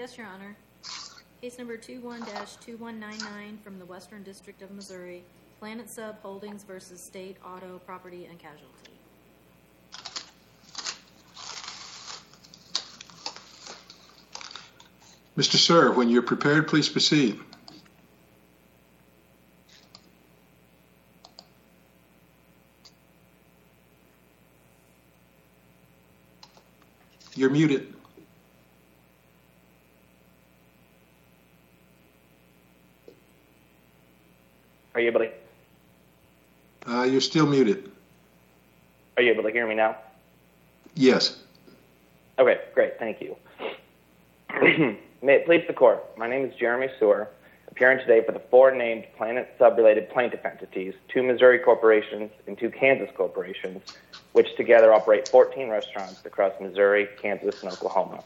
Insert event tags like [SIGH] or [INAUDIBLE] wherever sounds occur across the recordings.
Yes, Your Honor. Case number 21-2199 from the Western District of Missouri, Planet Sub Holdings versus State Auto Property and Casualty. Mr. Suhr, when you're prepared, please proceed. You're muted. Able to, Uh, you're still muted. are you able to hear me now? Yes. Okay, great. Thank you. [CLEARS THROAT] May it please the court. My name is Jeremy Suhr, appearing today for the four named Planet Sub-related plaintiff entities, two Missouri corporations and two Kansas corporations, which together operate 14 restaurants across Missouri, Kansas, and Oklahoma.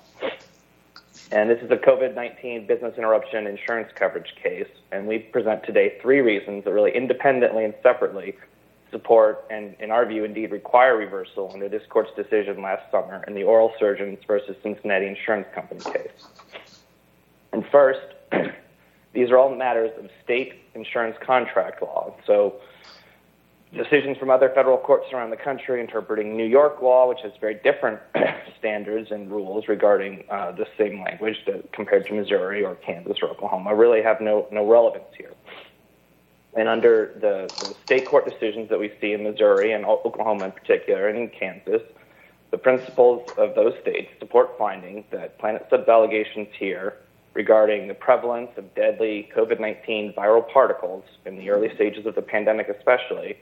And this is a COVID-19 business interruption insurance coverage case, and we present today three reasons that really independently and separately support and, in our view, indeed require reversal under this court's decision last summer in the Oral Surgeons versus Cincinnati Insurance Company case. And first, [CLEARS THROAT] these are all matters of state insurance contract law. So decisions from other federal courts around the country interpreting New York law, which has very different [CLEARS THROAT] standards and rules regarding uh, the same language that, compared to Missouri or Kansas or Oklahoma, really have no, no relevance here. And under the, the state court decisions that we see in Missouri and Oklahoma in particular, and in Kansas, the principles of those states support finding that Planet Sub's allegations here regarding the prevalence of deadly COVID 19 viral particles in the early stages of the pandemic, especially,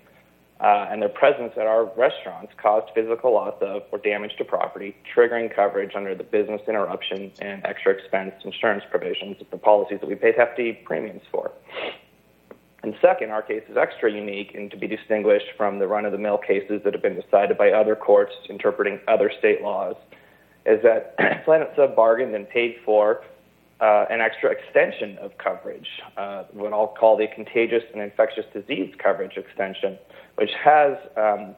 uh, and their presence at our restaurants caused physical loss of or damage to property, triggering coverage under the business interruption and extra expense insurance provisions of the policies that we paid hefty premiums for. And second, our case is extra unique and to be distinguished from the run of the mill cases that have been decided by other courts interpreting other state laws, is that [CLEARS THROAT] Planet Sub bargained and paid for uh, an extra extension of coverage, uh, what I'll call the contagious and infectious disease coverage extension, which has um,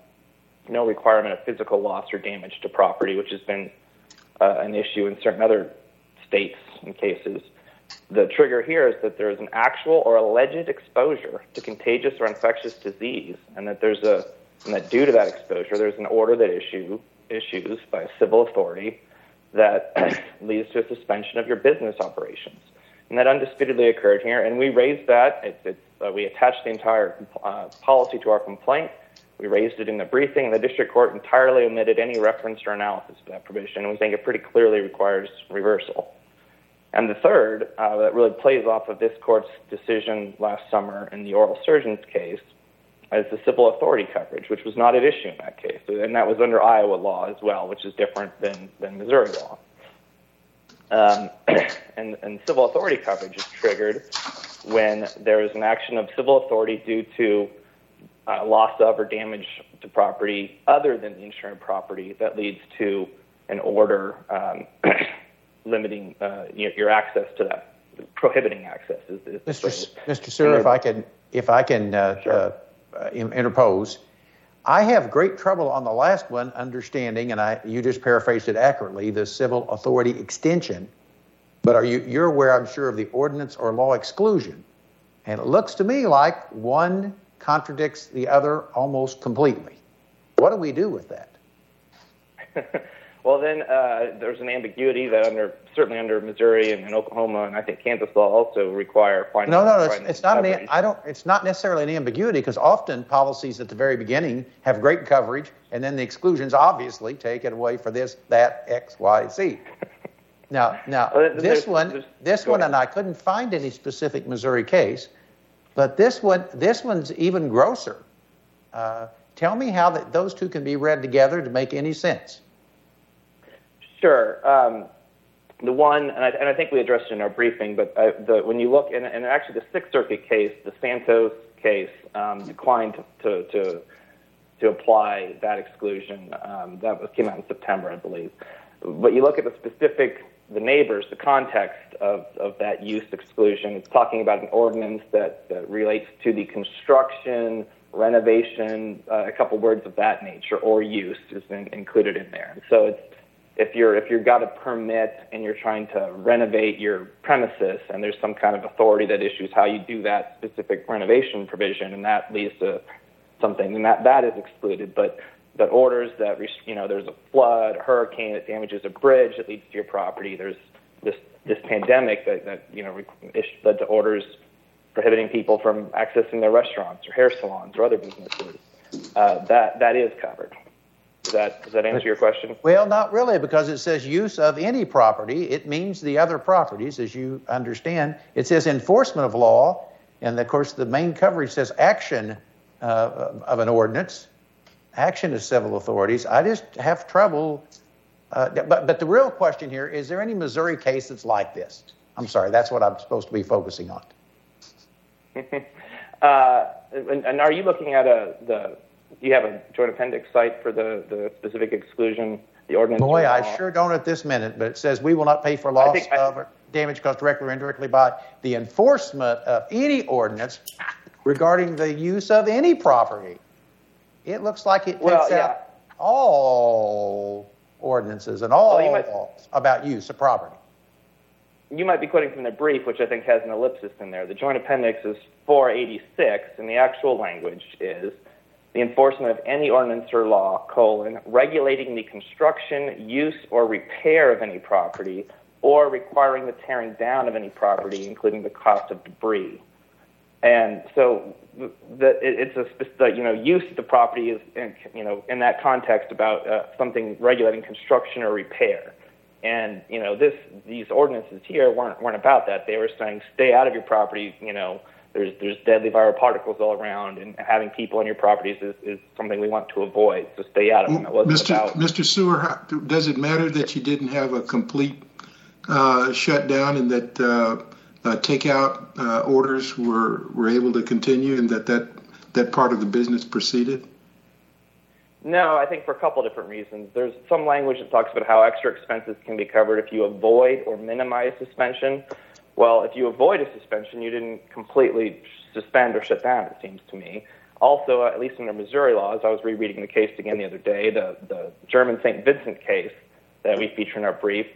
no requirement of physical loss or damage to property, which has been uh, an issue in certain other states and cases. The trigger here is that there is an actual or alleged exposure to contagious or infectious disease, and that there's a and that due to that exposure, there's an order that issue issues by a civil authority that [CLEARS THROAT] leads to a suspension of your business operations. And that undisputedly occurred here, and we raised that. Uh, we attached the entire uh, policy to our complaint. We raised it in the briefing. The district court entirely omitted any reference or analysis of that provision, and we think it pretty clearly requires reversal. And the third, uh, that really plays off of this court's decision last summer in the oral surgeon's case, is the civil authority coverage, which was not at issue in that case. And that was under Iowa law as well, which is different than, than Missouri law. Um, [CLEARS THROAT] and, and civil authority coverage is triggered when there is an action of civil authority due to uh, loss of or damage to property other than the insured property that leads to an order um, [CLEARS THROAT] limiting uh, your, your, access to that, prohibiting access. Is, is Mr. Mr. Suhr, if I can, if I can uh, sure. Uh, interpose, I have great trouble on the last one understanding, and I you just paraphrased it accurately, the civil authority extension. But are you you're aware, I'm sure, of the ordinance or law exclusion, and it looks to me like one contradicts the other almost completely. What do we do with that? [LAUGHS] well, then uh, there's an ambiguity that under certainly under Missouri and, and, Oklahoma and I think Kansas law also require finding. No, no, it's, it's not. An, I don't. It's not necessarily an ambiguity because often policies at the very beginning have great coverage, and then the exclusions obviously take it away for this, that, X, Y, Z. [LAUGHS] Now, now well, this there's, one, there's, this one, ahead. and I couldn't find any specific Missouri case, but this one, this one's even grosser. Uh, tell me how that those two can be read together to make any sense. Sure. Um, the one, and I, and I, think we addressed it in our briefing, but uh, the, when you look, and, and, actually the Sixth Circuit case, the Santos case, um, declined to, to, to apply that exclusion. Um, that was, came out in September, I believe. But you look at the specific, the neighbors, the context of, of that use exclusion. It's talking about an ordinance that, that relates to the construction, renovation, uh, a couple words of that nature, or use is in, included in there. So it's if you're if you've got a permit and you're trying to renovate your premises and there's some kind of authority that issues how you do that specific renovation provision and that leads to something then that that is excluded. But but orders that you know there's a flood a hurricane that damages a bridge that leads to your property there's this this pandemic that that you know led to orders prohibiting people from accessing their restaurants or hair salons or other businesses. Uh, that that is covered that, does that answer your question? Well, not really, because it says use of any property. It means the other properties, as you understand. It says enforcement of law, and of course, the main coverage says action uh, of an ordinance, action of civil authorities. I just have trouble. Uh, but, but the real question here is there any Missouri case that's like this? I'm sorry, that's what I'm supposed to be focusing on. [LAUGHS] uh, and, and, are you looking at a, the you have a joint appendix site for the, the specific exclusion, the ordinance? Boy, I sure don't at this minute, but it says we will not pay for loss I, of damage caused directly or indirectly by the enforcement of any ordinance regarding the use of any property. It looks like it takes well, yeah. out all ordinances and all well, might, laws about use of property. You might be quoting from the brief, which I think has an ellipsis in there. The joint appendix is 486, and the actual language is the enforcement of any ordinance or law, colon, regulating the construction, use, or repair of any property, or requiring the tearing down of any property, including the cost of debris. And so the, it's a the, you know use of the property is in, you know in that context about uh, something regulating construction or repair. And you know this these ordinances here weren't weren't about that. They were saying stay out of your property. You know there's there's deadly viral particles all around, and having people on your properties is, is something we want to avoid. So stay out of them. Mr. About... Mr. Suhr, does it matter that you didn't have a complete uh, shutdown and that uh, uh, takeout uh, orders were were able to continue, and that that that part of the business proceeded? No, I think for a couple of different reasons. There's some language that talks about how extra expenses can be covered if you avoid or minimize suspension. Well, if you avoid a suspension, you didn't completely suspend or shut down, it seems to me. Also, uh, at least under Missouri laws, I was rereading the case again the other day, the, the German St. Vincent case that we feature in our brief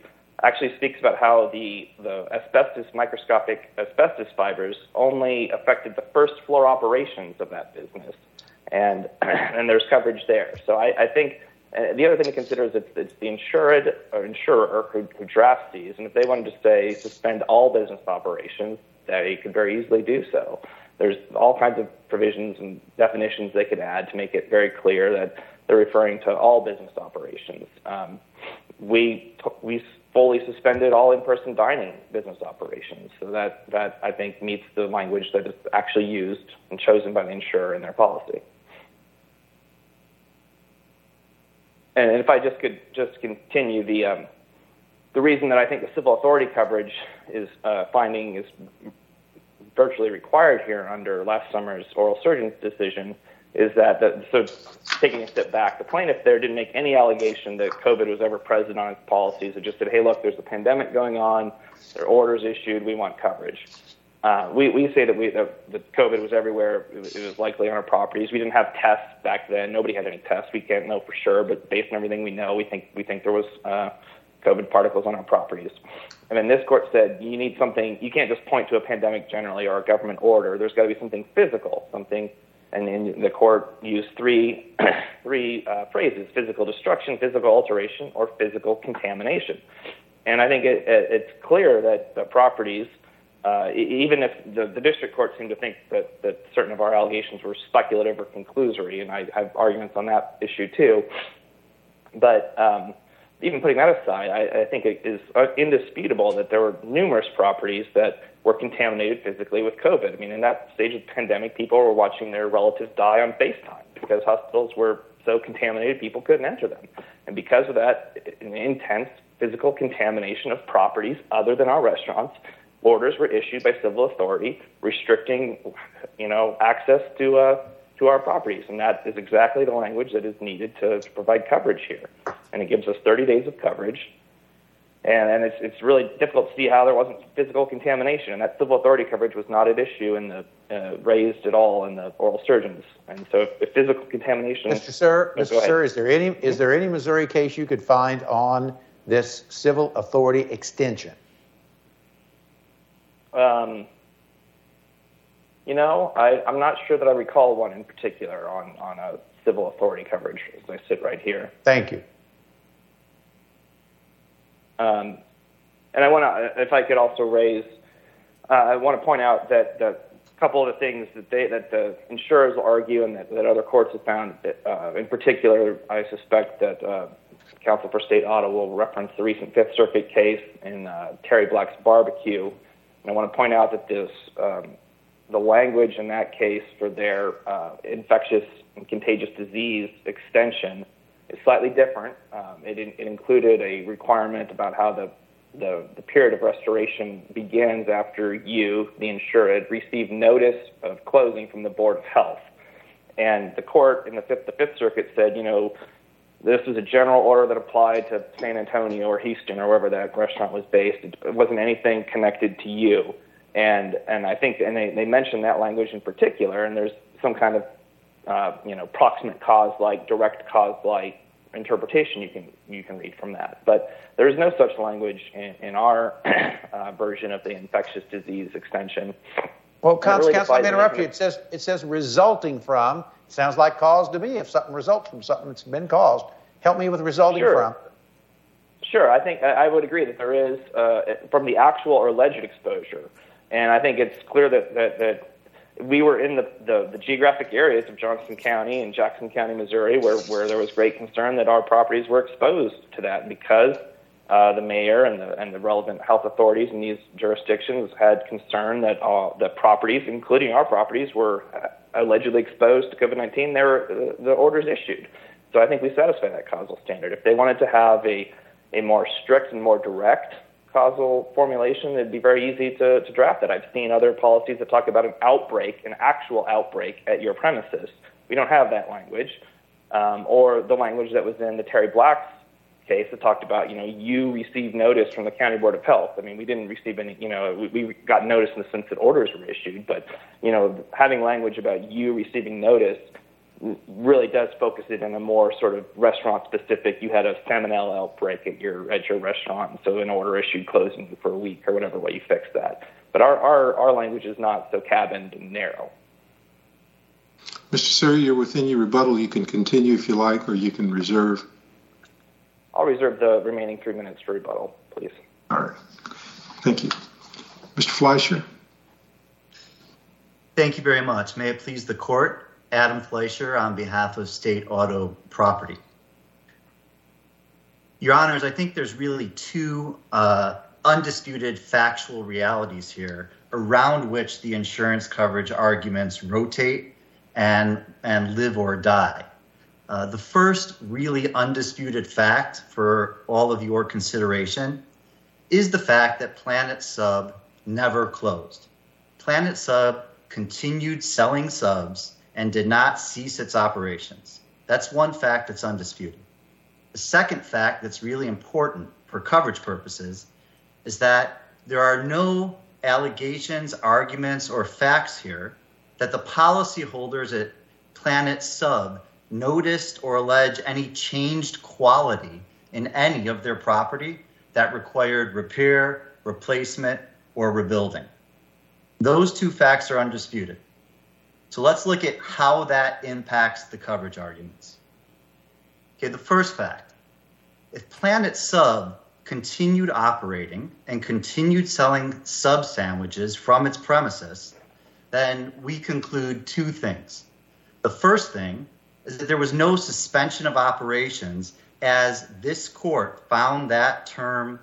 actually speaks about how the, the asbestos, microscopic asbestos fibers only affected the first floor operations of that business. And, [CLEARS THROAT] and there's coverage there. So I, I think uh, the other thing to consider is it's, it's the insured or insurer who, who drafts these, and if they wanted to say suspend all business operations, they could very easily do so. There's all kinds of provisions and definitions they could add to make it very clear that they're referring to all business operations. Um, we we fully suspended all in-person dining business operations, so that that I think meets the language that is actually used and chosen by the insurer in their policy. And if I just could just continue the um, the reason that I think the civil authority coverage is uh, finding is virtually required here under last summer's oral surgeon's decision is that the, so taking a step back, the plaintiff there didn't make any allegation that COVID was ever present on its policies. It just said, hey, look, there's a pandemic going on. There are orders issued. We want coverage. Uh, we, we say that we that, that COVID was everywhere. It was, it was likely on our properties. We didn't have tests back then. Nobody had any tests. We can't know for sure, but based on everything we know, we think we think there was uh, COVID particles on our properties. And then this court said you need something. You can't just point to a pandemic generally or a government order. There's got to be something physical, something. And in the court used three [CLEARS THROAT] three uh, phrases: physical destruction, physical alteration, or physical contamination. And I think it, it, it's clear that the properties uh, even if the, the district court seemed to think that, that certain of our allegations were speculative or conclusory, and I have arguments on that issue too. But um, even putting that aside, I, I think it is indisputable that there were numerous properties that were contaminated physically with COVID. I mean, in that stage of the pandemic, people were watching their relatives die on FaceTime because hospitals were so contaminated people couldn't enter them. And because of that intense physical contamination of properties other than our restaurants, orders were issued by civil authority restricting, you know, access to uh, to our properties, and that is exactly the language that is needed to, to provide coverage here. And it gives us 30 days of coverage, and, and it's it's really difficult to see how there wasn't physical contamination, and that civil authority coverage was not at issue in the uh, raised at all in the oral surgeons. And so, if, if physical contamination, Mr. Suhr, Mr. Suhr, is there any is there any Missouri case you could find on this civil authority extension? Um, you know, I, I'm not sure that I recall one in particular on, on a civil authority coverage as I sit right here. Thank you. Um, and I want to, if I could also raise, uh, I want to point out that, that a couple of the things that they, that the insurers will argue and that, that other courts have found, that, uh, in particular, I suspect that uh, Counsel for State Auto will reference the recent Fifth Circuit case in uh, Terry Black's barbecue. And I want to point out that this, um, the language in that case for their uh, infectious and contagious disease extension is slightly different. Um, it, it included a requirement about how the, the, the period of restoration begins after you, the insured, receive notice of closing from the Board of Health. And the court in the Fifth, the Fifth Circuit said, you know, this was a general order that applied to San Antonio or Houston or wherever that restaurant was based. It wasn't anything connected to you. And and I think and they, they mentioned that language in particular. And there's some kind of uh, you know proximate cause like direct cause like interpretation you can you can read from that. But there is no such language in, in our [CLEARS THROAT] uh, version of the infectious disease extension. Well, Counsel, really let me interrupt you. It says it says resulting from. Sounds like cause to me. If something results from something that's been caused, help me with resulting sure. from. Sure, I think I would agree that there is uh, from the actual or alleged exposure, and I think it's clear that that, that we were in the, the, the, geographic areas of Johnson County and Jackson County, Missouri, where, where there was great concern that our properties were exposed to that because uh, the mayor and the, and the relevant health authorities in these jurisdictions had concern that uh, the properties, including our properties, were allegedly exposed to COVID-19. There were uh, the orders issued. So I think we satisfy that causal standard. If they wanted to have a, a more strict and more direct causal formulation, it'd be very easy to, to draft it. I've seen other policies that talk about an outbreak, an actual outbreak at your premises. We don't have that language. Um, or the language that was in the Terry Black's case that talked about, you know, you received notice from the County Board of Health. I mean, we didn't receive any, you know, we, we got notice in the sense that orders were issued, but, you know, having language about you receiving notice really does focus it in a more sort of restaurant specific. You had a salmonella outbreak at your at your restaurant, so an order issued closing for a week or whatever way you fix that. But our, our, our language is not so cabined and narrow. Mr. Suhr, you're within your rebuttal. You can continue if you like, or you can reserve. I'll reserve the remaining three minutes for rebuttal, please. All right. Thank you. Mr. Fleischer? Thank you very much. May it please the court. Adam Fleischer on behalf of State Auto Property. Your Honors, I think there's really two uh, undisputed factual realities here around which the insurance coverage arguments rotate and, and live or die. Uh, the first really undisputed fact for all of your consideration is the fact that Planet Sub never closed. Planet Sub continued selling subs and did not cease its operations. That's one fact that's undisputed. The second fact that's really important for coverage purposes is that there are no allegations, arguments, or facts here that the policyholders at Planet Sub noticed or alleged any changed quality in any of their property that required repair, replacement, or rebuilding. Those two facts are undisputed. So let's look at how that impacts the coverage arguments. Okay, the first fact if Planet Sub continued operating and continued selling sub sandwiches from its premises, then we conclude two things. The first thing is that there was no suspension of operations as this court found that term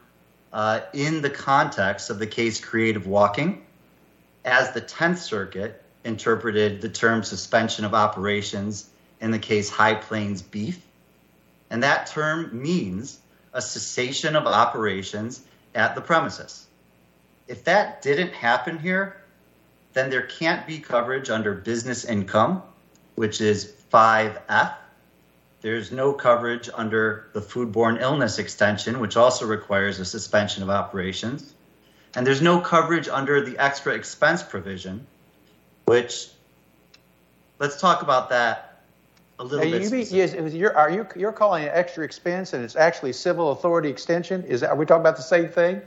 uh, in the context of the case creative walking, as the 10th Circuit interpreted the term suspension of operations in the case High Plains Beef. And that term means a cessation of operations at the premises. If that didn't happen here, then there can't be coverage under business income, which is 5F. There's no coverage under the foodborne illness extension, which also requires a suspension of operations. And there's no coverage under the extra expense provision, which let's talk about that a little Now, bit. you mean, is, is you're, are you, you're calling it extra expense and it's actually civil authority extension? Is that, are we talking about the same thing?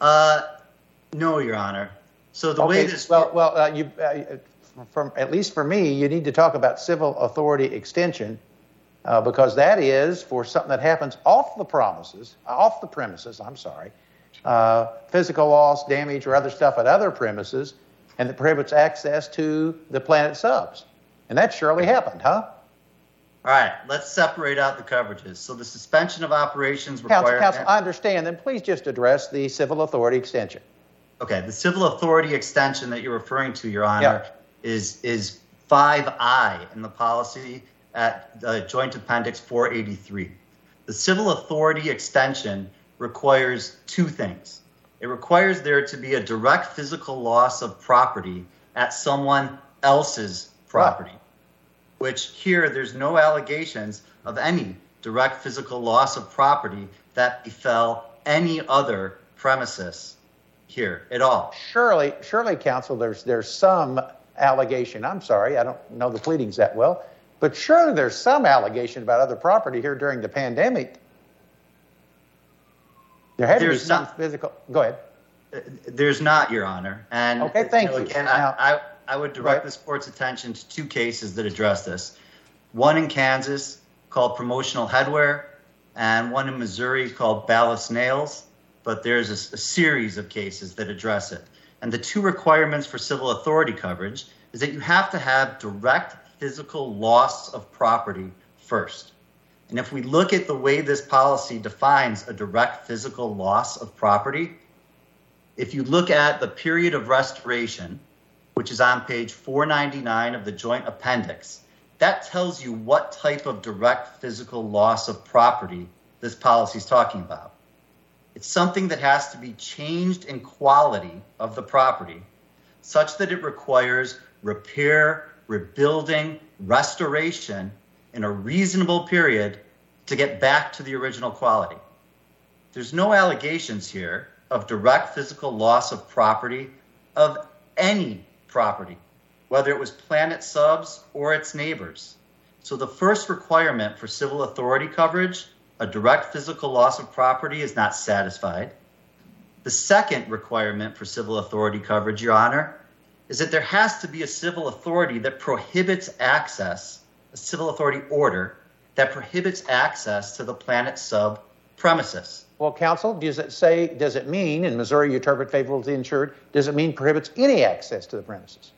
Uh, no, Your Honor. So the way Okay, this well, well, uh, you, uh, from, at least for me, you need to talk about civil authority extension, uh, because that is for something that happens off the promises, off the premises, I'm sorry, uh, physical loss, damage, or other stuff at other premises, and that prohibits access to the planet subs. And that surely happened, huh? All right, let's separate out the coverages. So the suspension of operations Council. Council, I understand, then please just address the civil authority extension. Okay, the civil authority extension that you're referring to, Your Honor, Yeah. Is is 5I in the policy at uh, Joint Appendix 483. The civil authority extension requires two things. It requires there to be a direct physical loss of property at someone else's property, which here there's no allegations of any direct physical loss of property that befell any other premises here at all. Surely, surely, counsel, there's there's some allegation. I'm sorry, I don't know the pleadings that well, but surely there's some allegation about other property here during the pandemic. There had to be There's some not- physical. Go ahead. There's not, Your Honor. And Okay, thank you. Again, Now- I, I, I would direct this court's attention to two cases that address this. One in Kansas called promotional headwear, and one in Missouri called Ballas Nails. But there's a series of cases that address it. And the two requirements for civil authority coverage is that you have to have direct physical loss of property first. And if we look at the way this policy defines a direct physical loss of property, if you look at the period of restoration, which is on page 499 of the joint appendix, that tells you what type of direct physical loss of property this policy is talking about. It's something that has to be changed in quality of the property such that it requires repair, rebuilding, restoration in a reasonable period to get back to the original quality. There's no allegations here of direct physical loss of property of any property, whether it was Planet Subs or its neighbors. So the first requirement for civil authority coverage, a direct physical loss of property, is not satisfied. The second requirement for civil authority coverage, Your Honor, is that there has to be a civil authority that prohibits access, a civil authority order that prohibits access to the Planet Sub premises. Well, counsel, does it say? Does it mean in Missouri you interpret favorable to the insured? Does it mean prohibits any access to the premises?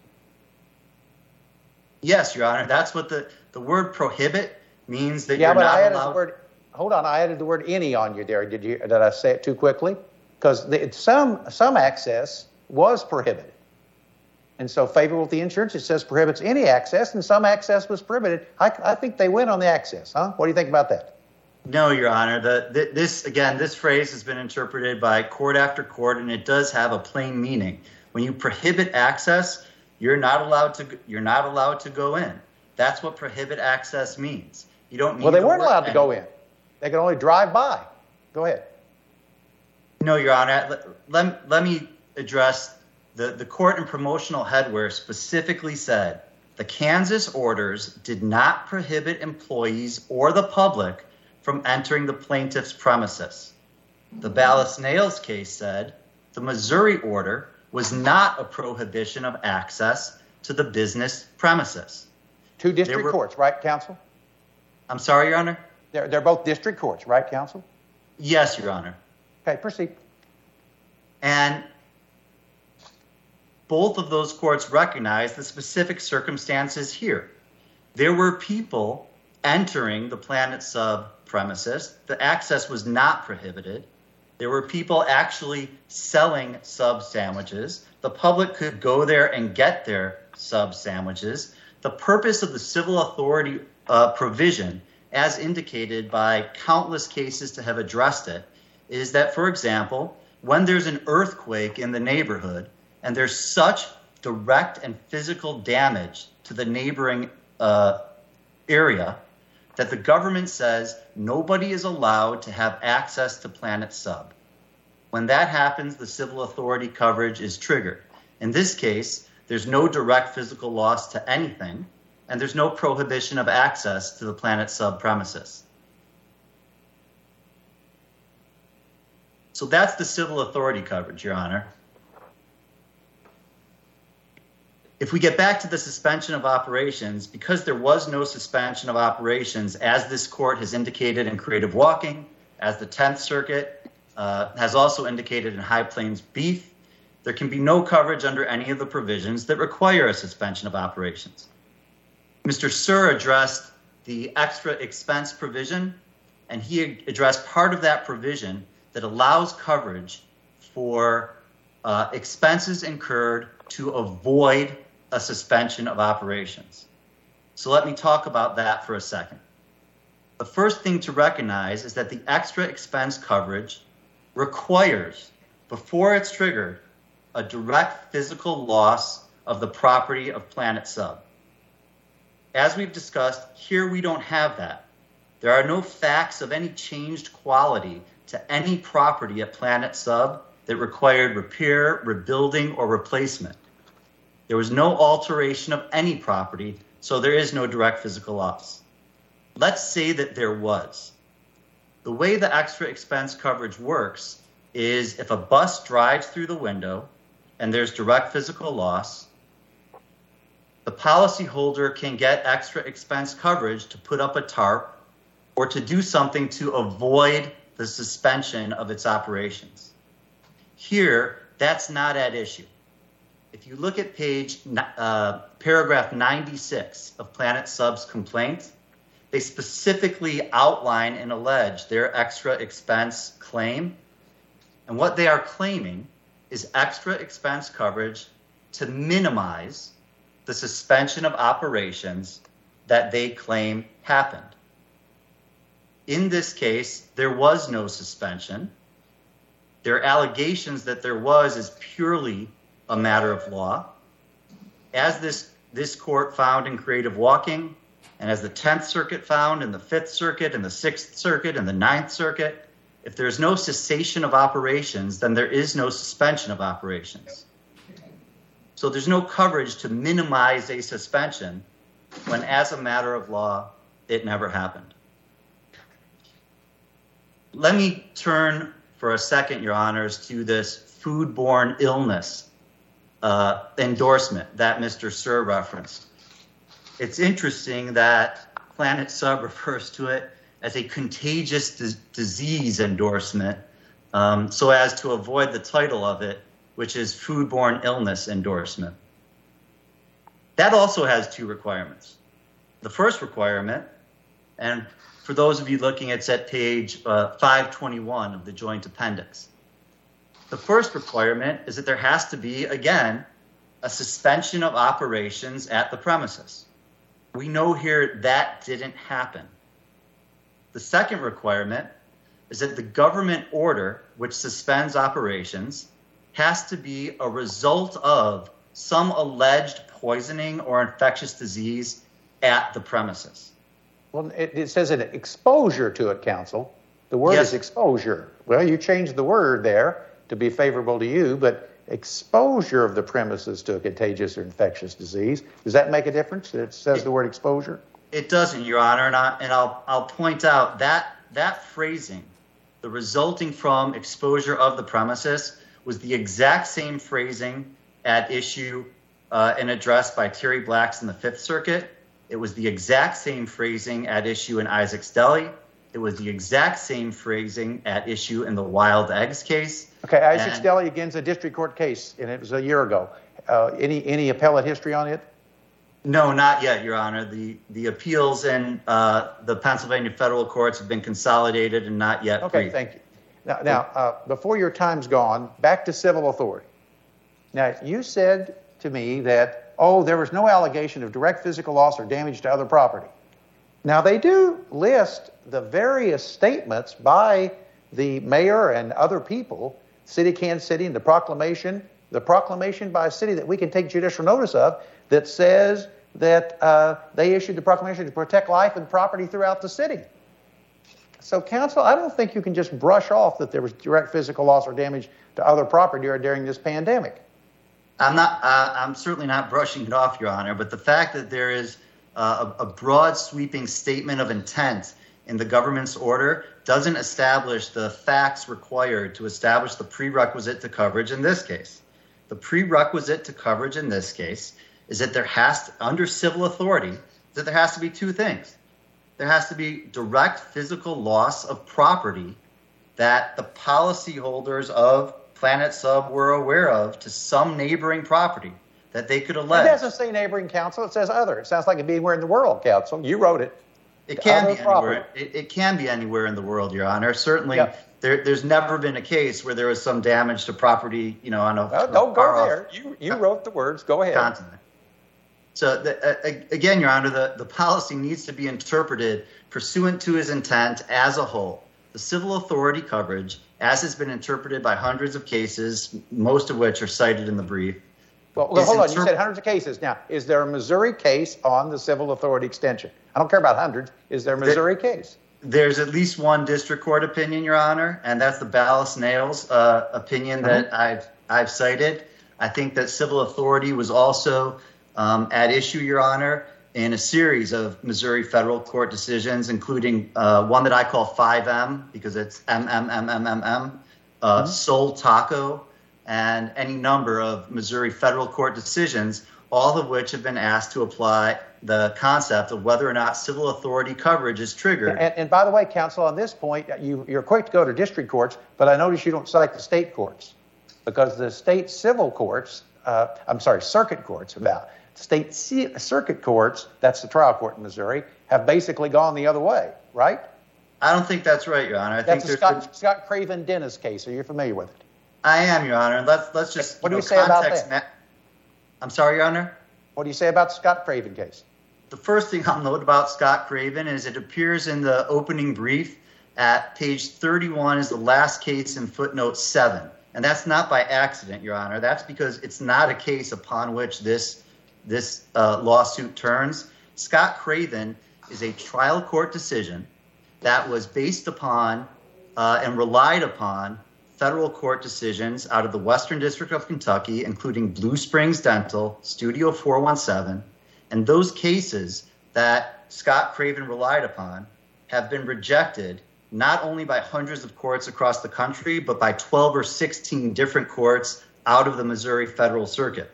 Yes, Your Honor. That's what the, the word prohibit means that Yeah, you're but not I added allowed. the word. Hold on, I added the word any on you there. Did you? Did I say it too quickly? Because some some access was prohibited, and so favorable to the insurance, it says prohibits any access, and some access was prohibited. I, I think they win on the access, huh? What do you think about that? No, Your Honor. The, the, this again, this phrase has been interpreted by court after court, and it does have a plain meaning. When you prohibit access, you're not allowed to. You're not allowed to go in. That's what prohibit access means. You don't. Well, they the weren't allowed to go in. They could only drive by. Go ahead. No, Your Honor. Let, let, let me address the, the court in promotional headwear specifically said the Kansas orders did not prohibit employees or the public from entering the plaintiff's premises. The Ballas Nails case said the Missouri order was not a prohibition of access to the business premises. Two district were- courts, right, counsel? I'm sorry, Your Honor? They're, they're both district courts, right, counsel? Yes, Your Honor. Okay, proceed. And both of those courts recognize the specific circumstances here. There were people entering the Planet Sub premises. The access was not prohibited. There were people actually selling sub sandwiches. The public could go there and get their sub sandwiches. The purpose of the civil authority uh, provision, as indicated by countless cases to have addressed it, is that, for example, when there's an earthquake in the neighborhood and there's such direct and physical damage to the neighboring uh, area that the government says nobody is allowed to have access to Planet Sub. When that happens, the civil authority coverage is triggered. In this case, there's no direct physical loss to anything. And there's no prohibition of access to the Planet Sub premises. So that's the civil authority coverage, Your Honor. If we get back to the suspension of operations, because there was no suspension of operations, as this court has indicated in Creative Walking, as the 10th Circuit uh, has also indicated in High Plains Beef, there can be no coverage under any of the provisions that require a suspension of operations. Mr. Suhr addressed the extra expense provision, and he addressed part of that provision that allows coverage for uh, expenses incurred to avoid a suspension of operations. So let me talk about that for a second. The first thing to recognize is that the extra expense coverage requires, before it's triggered, a direct physical loss of the property of Planet Sub. As we've discussed, here we don't have that. There are no facts of any changed quality to any property at Planet Sub that required repair, rebuilding, or replacement. There was no alteration of any property, so there is no direct physical loss. Let's say that there was. The way the extra expense coverage works is if a bus drives through the window and there's direct physical loss, the policyholder can get extra expense coverage to put up a tarp or to do something to avoid the suspension of its operations. Here, that's not at issue. If you look at page uh, paragraph 96 of Planet Sub's complaint, they specifically outline and allege their extra expense claim. And what they are claiming is extra expense coverage to minimize the suspension of operations that they claim happened. In this case, there was no suspension. Their allegations that there was is purely a matter of law. As this, this court found in Creative Walking, and as the 10th Circuit found in the 5th Circuit and the 6th Circuit and the 9th Circuit, if there's no cessation of operations, then there is no suspension of operations. So there's no coverage to minimize a suspension when, as a matter of law, it never happened. Let me turn for a second, Your Honors, to this foodborne illness uh, endorsement that Mr. Suhr referenced. It's interesting that Planet Sub [LAUGHS] refers to it as a contagious disease endorsement um, so as to avoid the title of it, which is foodborne illness endorsement. That also has two requirements. The first requirement, and for those of you looking, it's at page uh, 521 of the joint appendix. The first requirement is that there has to be, again, a suspension of operations at the premises. We know here that didn't happen. The second requirement is that the government order, which suspends operations, has to be a result of some alleged poisoning or infectious disease at the premises. Well, it, it says an exposure to it, counsel. The word yes. is exposure. Well, you changed the word there to be favorable to you, but exposure of the premises to a contagious or infectious disease, does that make a difference? It says the word exposure? It doesn't, Your Honor, and, I, and I'll, I'll point out that that phrasing, the resulting from exposure of the premises, was the exact same phrasing at issue uh, and addressed by Terry Blacks in the Fifth Circuit. It was the exact same phrasing at issue in Isaac's Deli. It was the exact same phrasing at issue in the Wild Eggs case. Okay, Isaac's Deli again's a district court case, and it was a year ago. Uh, any any appellate history on it? No, not yet, Your Honor. The the appeals in uh, the Pennsylvania federal courts have been consolidated and not yet. Okay, briefed. thank you. Now, now uh, before your time's gone, back to civil authority. Now, you said to me that oh, there was no allegation of direct physical loss or damage to other property. Now, they do list the various statements by the mayor and other people, City of Kansas City, and the proclamation, the proclamation by a city that we can take judicial notice of that says that uh, they issued the proclamation to protect life and property throughout the city. So, counsel, I don't think you can just brush off that there was direct physical loss or damage to other property during this pandemic. I'm not. Uh, I'm certainly not brushing it off, Your Honor. But the fact that there is uh, a, a broad sweeping statement of intent in the government's order doesn't establish the facts required to establish the prerequisite to coverage in this case. The prerequisite to coverage in this case is that there has to, under civil authority, that there has to be two things. There has to be direct physical loss of property that the policyholders of Planet Sub were aware of to some neighboring property that they could allege. It doesn't say neighboring council, it says other. It sounds like it'd be anywhere in the world, council. You wrote it. It can Other be anywhere. It, it can be anywhere in the world, Your Honor. Certainly, there, there's never been a case where there was some damage to property, you know, on a Well, don't go off there. You, you wrote the words. Go ahead. continent. So, the, uh, again, Your Honor, the, the policy needs to be interpreted pursuant to his intent as a whole. The civil authority coverage, as has been interpreted by hundreds of cases, most of which are cited in the brief. Well, well, hold on. You said hundreds of cases. Now, is there a Missouri case on the civil authority extension? I don't care about hundreds. Is there a Missouri case? There's at least one district court opinion, Your Honor, and that's the Ballas Nails uh, opinion that I've I've cited. I think that civil authority was also um, at issue, Your Honor, in a series of Missouri federal court decisions, including uh, one that I call 5M because it's MMMMMM, uh, Soul Taco, and any number of Missouri federal court decisions, all of which have been asked to apply the concept of whether or not civil authority coverage is triggered. And, and by the way, counsel, on this point, you, you're quick to go to district courts, but I notice you don't cite the state courts because the state civil courts, uh, I'm sorry, circuit courts about state uh, circuit courts, that's the trial court in Missouri, have basically gone the other way, right? I don't think that's right, Your Honor. I That's think Scott, been- Scott Craven Dennis case. Are you familiar with it? I am, Your Honor. Let's let's just What do know, you say about that? ma- I'm sorry, Your Honor. What do you say about the Scott Craven case? The first thing I'll note about Scott Craven is it appears in the opening brief at page 31 is the last case in footnote 7. And that's not by accident, Your Honor. That's because it's not a case upon which this, this uh, lawsuit turns. Scott Craven is a trial court decision that was based upon uh, and relied upon federal court decisions out of the Western District of Kentucky, including Blue Springs Dental, Studio 417. And those cases that Scott Craven relied upon have been rejected not only by hundreds of courts across the country, but by 12 or 16 different courts out of the Missouri Federal Circuit.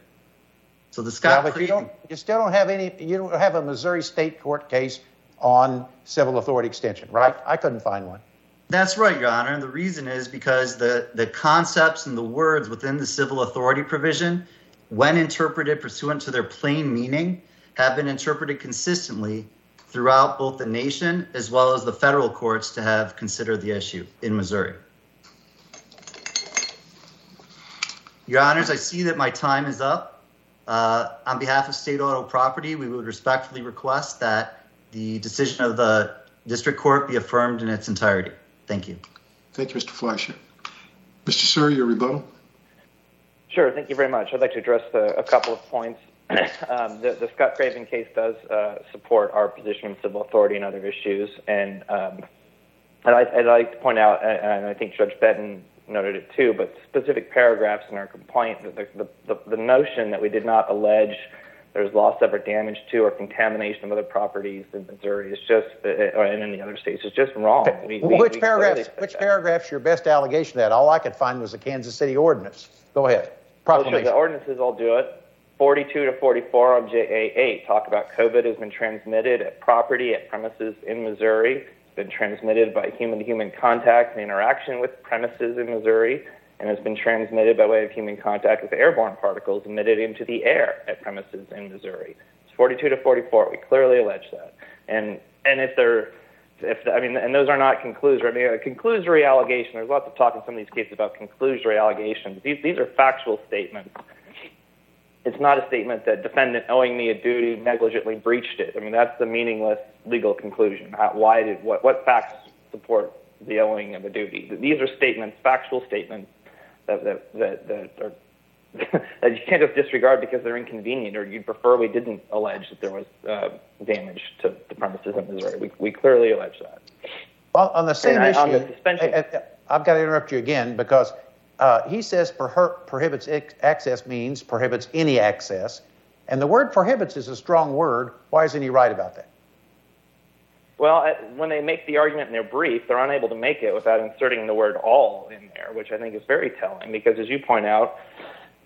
So the Scott but you don't. You still don't have any. You don't have a Missouri state court case on civil authority extension, right? I couldn't find one. That's right, Your Honor. And the reason is because the, the concepts and the words within the civil authority provision, when interpreted pursuant to their plain meaning, have been interpreted consistently throughout both the nation as well as the federal courts to have considered the issue in Missouri. Your Honors, I see that my time is up. Uh, on behalf of State Auto Property, we would respectfully request that the decision of the district court be affirmed in its entirety. Thank you. Thank you, Mr. Fleischer. Mr. Suhr, your rebuttal? Sure, thank you very much. I'd like to address the, a couple of points. [CLEARS THROAT] um, the, the Scott Craven case does uh, support our position on civil authority and other issues, and um, I'd, like- I'd like to point out, and- and I think Judge Benton noted it too, but specific paragraphs in our complaint, the, the, the, the notion that we did not allege there's loss of or damage to or contamination of other properties in Missouri is just, uh, or in the other states, is just wrong. We- we- which we paragraphs? Which that. paragraph's your best allegation of that? All I could find was the Kansas City ordinance. Go ahead. Well, sure, Proclamation. the ordinances all do it. 42 to 44 on JA8 talk about COVID has been transmitted at property, at premises in Missouri. Been transmitted by human to human contact and interaction with premises in Missouri, and has been transmitted by way of human contact with airborne particles emitted into the air at premises in Missouri. It's 42 to 44. We clearly allege that. And, and if they're if I mean, and those are not conclusory. I mean, a conclusory allegation. There's lots of talk in some of these cases about conclusory allegations. These these are factual statements. It's not a statement that defendant owing me a duty negligently breached it. I mean, that's the meaningless legal conclusion. How, why did what what facts support the owing of a duty? These are statements, factual statements that that that, that are. [LAUGHS] that you can't just disregard because they're inconvenient, or you'd prefer we didn't allege that there was uh, damage to the premises in Missouri. We, we clearly allege that. Well, on the same And I- issue, on the suspension- I, have got to interrupt you again because uh, he says prohibits access means prohibits any access. And the word prohibits is a strong word. Why isn't he right about that? Well, when they make the argument in their brief, they're unable to make it without inserting the word all in there, which I think is very telling because, as you point out,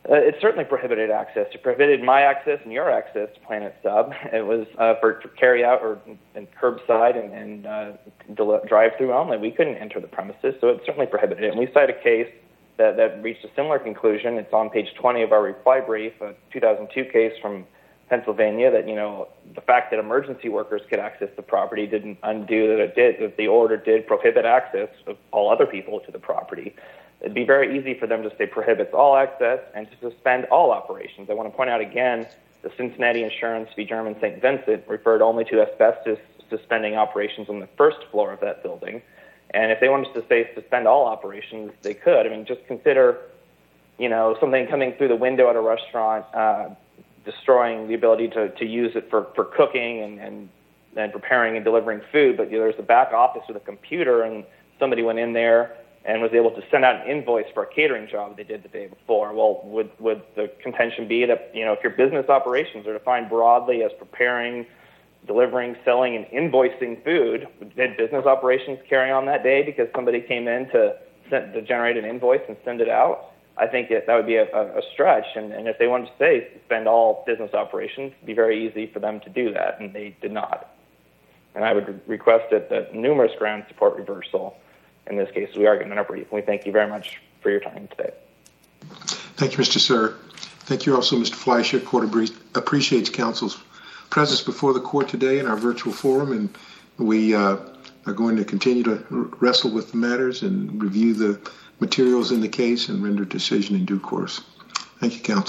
uh, it certainly prohibited access. It prohibited my access and your access to Planet Sub. It was uh, for, for carry out or and curbside and, and uh, drive through only. We couldn't enter the premises, so it certainly prohibited it. And we cite a case that, that reached a similar conclusion. It's on page 20 of our reply brief, a 2002 case from Pennsylvania that you know the fact that emergency workers could access the property didn't undo that it did that the order did prohibit access of all other people to the property. It'd be very easy for them to say prohibits all access and to suspend all operations. I want to point out again the Cincinnati Insurance v. German St. Vincent referred only to asbestos suspending operations on the first floor of that building. And if they wanted to say suspend all operations, they could. I mean, just consider, you know, something coming through the window at a restaurant, uh, destroying the ability to, to use it for, for cooking and, and, and preparing and delivering food. But you know, there's a back office with a computer, and somebody went in there and was able to send out an invoice for a catering job they did the day before. Well, would would the contention be that you know if your business operations are defined broadly as preparing, delivering, selling, and invoicing food, did business operations carry on that day because somebody came in to send, to generate an invoice and send it out? I think it, that would be a, a stretch. And, and if they wanted to say suspend all business operations, it'd be very easy for them to do that, and they did not. And I would request that, that numerous grounds support reversal in this case, we argue in our brief. We thank you very much for your time today. Thank you, Mr. Suhr. Thank you also, Mr. Fleischer. Court appreciates counsel's presence before the court today in our virtual forum, and we uh, are going to continue to wrestle with the matters and review the materials in the case and render decision in due course. Thank you, counsel.